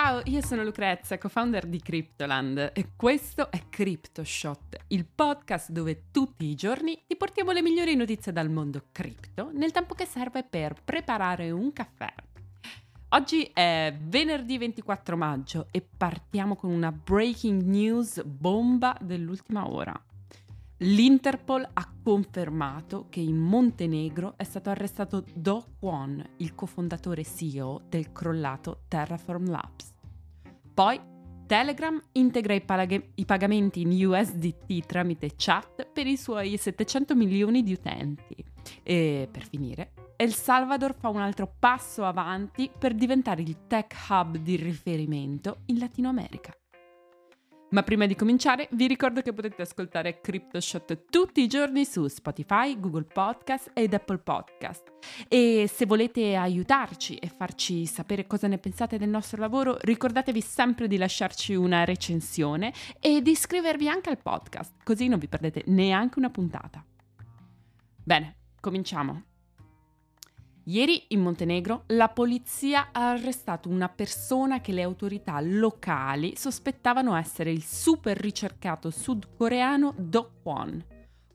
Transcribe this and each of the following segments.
Ciao, io sono Lucrezia, co-founder di Cryptoland e questo è CryptoShot, il podcast dove tutti i giorni ti portiamo le migliori notizie dal mondo cripto nel tempo che serve per preparare un caffè. Oggi è venerdì 24 maggio e partiamo con una breaking news bomba dell'ultima ora. L'Interpol ha confermato che in Montenegro è stato arrestato Do Kwon, il cofondatore CEO del crollato Terraform Labs. Poi Telegram integra i, pag- i, pagamenti in USDT tramite chat per i suoi 700 milioni di utenti. E per finire, El Salvador fa un altro passo avanti per diventare il tech hub di riferimento in Latino America. Ma prima di cominciare vi ricordo che potete ascoltare CryptoShot tutti i giorni su Spotify, Google Podcast ed Apple Podcast. E se volete aiutarci e farci sapere cosa ne pensate del nostro lavoro, ricordatevi sempre di lasciarci una recensione e di iscrivervi anche al podcast, così non vi perdete neanche una puntata. Bene, cominciamo. Ieri in Montenegro la polizia ha arrestato una persona che le autorità locali sospettavano essere il super ricercato sudcoreano Do Kwon,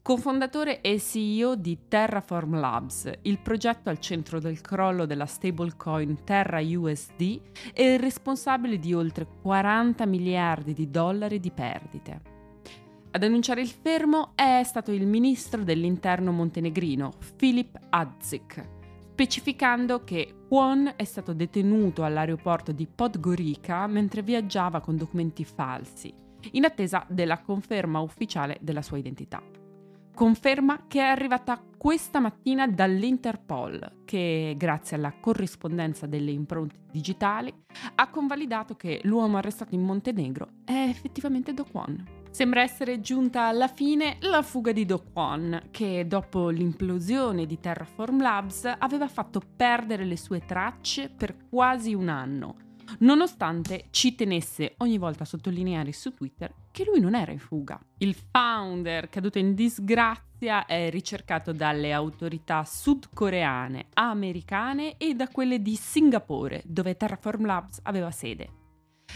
cofondatore e CEO di Terraform Labs, il progetto al centro del crollo della stablecoin Terra USD e il responsabile di oltre 40 miliardi di dollari di perdite. Ad annunciare il fermo è stato il ministro dell'interno montenegrino, Filip Adzik specificando che Kwon è stato detenuto all'aeroporto di Podgorica mentre viaggiava con documenti falsi, in attesa della conferma ufficiale della sua identità. Conferma che è arrivata questa mattina dall'Interpol, che grazie alla corrispondenza delle impronte digitali ha convalidato che l'uomo arrestato in Montenegro è effettivamente Do Kwon. Sembra essere giunta alla fine la fuga di Do Kwon, che dopo l'implosione di Terraform Labs aveva fatto perdere le sue tracce per quasi un anno, nonostante ci tenesse ogni volta a sottolineare su Twitter che lui non era in fuga. Il founder, caduto in disgrazia, è ricercato dalle autorità sudcoreane, americane e da quelle di Singapore, dove Terraform Labs aveva sede.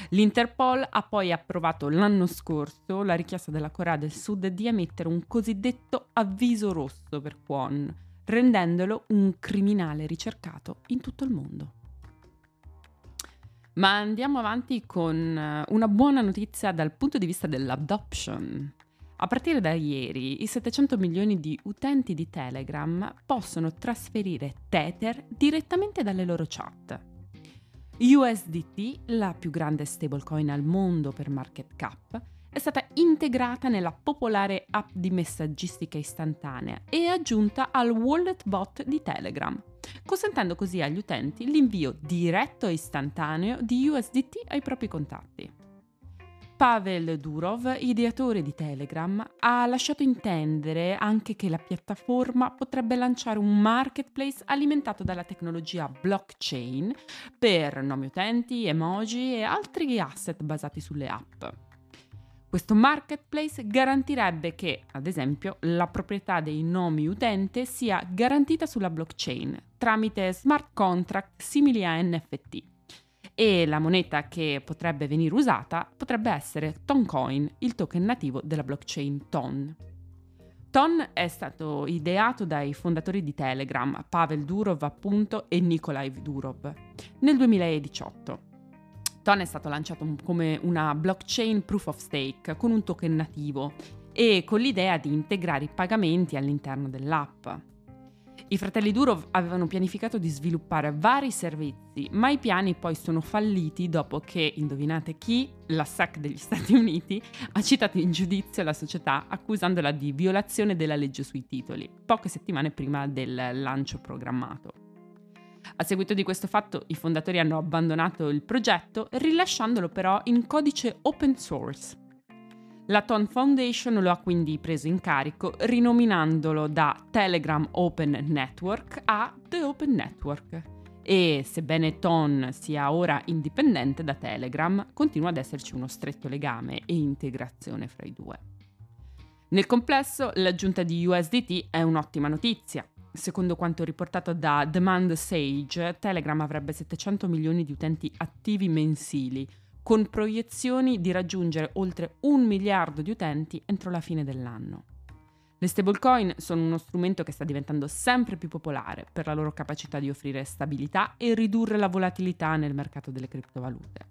L'Interpol ha poi approvato l'anno scorso la richiesta della Corea del Sud di emettere un cosiddetto avviso rosso per Kwon, rendendolo un criminale ricercato in tutto il mondo. Ma andiamo avanti con eh, una buona notizia dal punto di vista dell'adoption. A partire da ieri, i 700 milioni di utenti di Telegram possono trasferire Tether direttamente dalle loro chat. USDT, la più grande stablecoin al mondo per market cap, è stata integrata nella popolare app di messaggistica istantanea e aggiunta al wallet bot di Telegram, consentendo così agli utenti l'invio diretto e istantaneo di USDT ai propri contatti. Pavel Durov, ideatore di Telegram, ha lasciato intendere anche che la piattaforma potrebbe lanciare un marketplace alimentato dalla tecnologia blockchain per nomi utenti, emoji e altri asset basati sulle app. Questo marketplace garantirebbe che, ad esempio, la proprietà dei nomi utente sia garantita sulla blockchain tramite smart contract simili a NFT e la moneta che potrebbe venire usata potrebbe essere Toncoin, il token nativo della blockchain Ton. Ton è stato ideato dai fondatori di Telegram, Pavel Durov appunto e Nikolai Durov, nel 2018. Ton è stato lanciato come una blockchain proof of stake con un token nativo e con l'idea di integrare i pagamenti all'interno dell'app. I fratelli Durov avevano pianificato di sviluppare vari servizi, ma i piani poi sono falliti dopo che, indovinate chi, la SEC degli Stati Uniti ha citato in giudizio la società accusandola di violazione della legge sui titoli, poche settimane prima del lancio programmato. A seguito di questo fatto i fondatori hanno abbandonato il progetto, rilasciandolo però in codice open source. La Ton Foundation lo ha quindi preso in carico rinominandolo da Telegram Open Network a The Open Network. E sebbene Ton sia ora indipendente da Telegram, continua ad esserci uno stretto legame e integrazione fra i due. Nel complesso, l'aggiunta di USDT è un'ottima notizia. secondo quanto riportato da Demand Sage, Telegram avrebbe 700 milioni di utenti attivi mensili, con proiezioni di raggiungere oltre un miliardo di utenti entro la fine dell'anno. Le stablecoin sono uno strumento che sta diventando sempre più popolare per la loro capacità di offrire stabilità e ridurre la volatilità nel mercato delle criptovalute,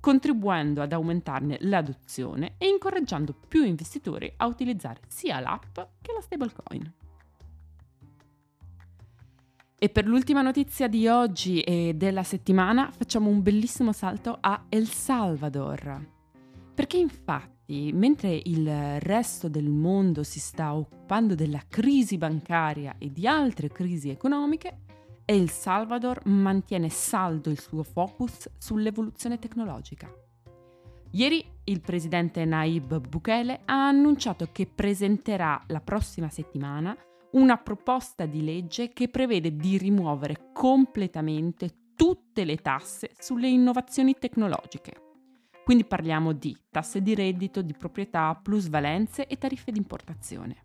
contribuendo ad aumentarne l'adozione e incoraggiando più investitori a utilizzare sia l'app che la stablecoin. E per l'ultima notizia di oggi e della settimana facciamo un bellissimo salto a El Salvador. Perché infatti mentre il resto del mondo si sta occupando della crisi bancaria e di altre crisi economiche, El Salvador mantiene saldo il suo focus sull'evoluzione tecnologica. Ieri il presidente Naib Bukele ha annunciato che presenterà la prossima settimana una proposta di legge che prevede di rimuovere completamente tutte le tasse sulle innovazioni tecnologiche. Quindi parliamo di tasse di reddito, di proprietà, plusvalenze e tariffe di importazione.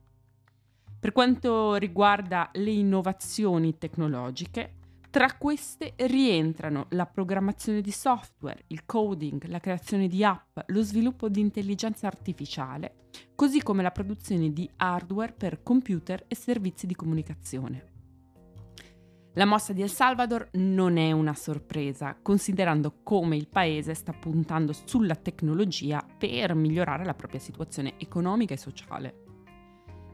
Per quanto riguarda le innovazioni tecnologiche, tra queste rientrano la programmazione di software, il coding, la creazione di app, lo sviluppo di intelligenza artificiale, così come la produzione di hardware per computer e servizi di comunicazione. La mossa di El Salvador non è una sorpresa, considerando come il paese sta puntando sulla tecnologia per migliorare la propria situazione economica e sociale.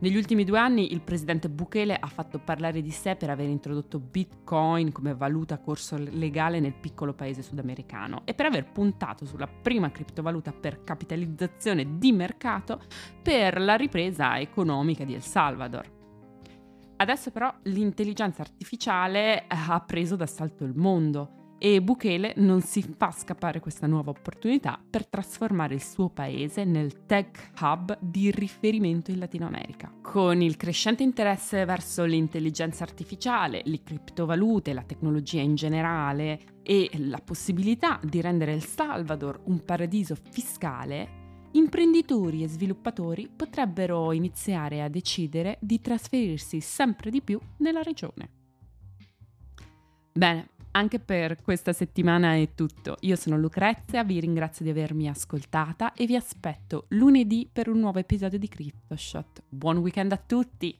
Negli ultimi due anni il presidente Bukele ha fatto parlare di sé per aver introdotto Bitcoin come valuta a corso legale nel piccolo paese sudamericano e per aver puntato sulla prima criptovaluta per capitalizzazione di mercato per la ripresa economica di El Salvador. Adesso però l'intelligenza artificiale ha preso d'assalto il mondo e Bukele non si fa scappare questa nuova opportunità per trasformare il suo paese nel tech hub di riferimento in Latino America. Con il crescente interesse verso l'intelligenza artificiale, le criptovalute, la tecnologia in generale e la possibilità di rendere El Salvador un paradiso fiscale, imprenditori e sviluppatori potrebbero iniziare a decidere di trasferirsi sempre di più nella regione. Bene, anche per questa settimana è tutto. Io sono Lucrezia, vi ringrazio di avermi ascoltata e vi aspetto lunedì per un nuovo episodio di CryptoShot. Buon weekend a tutti!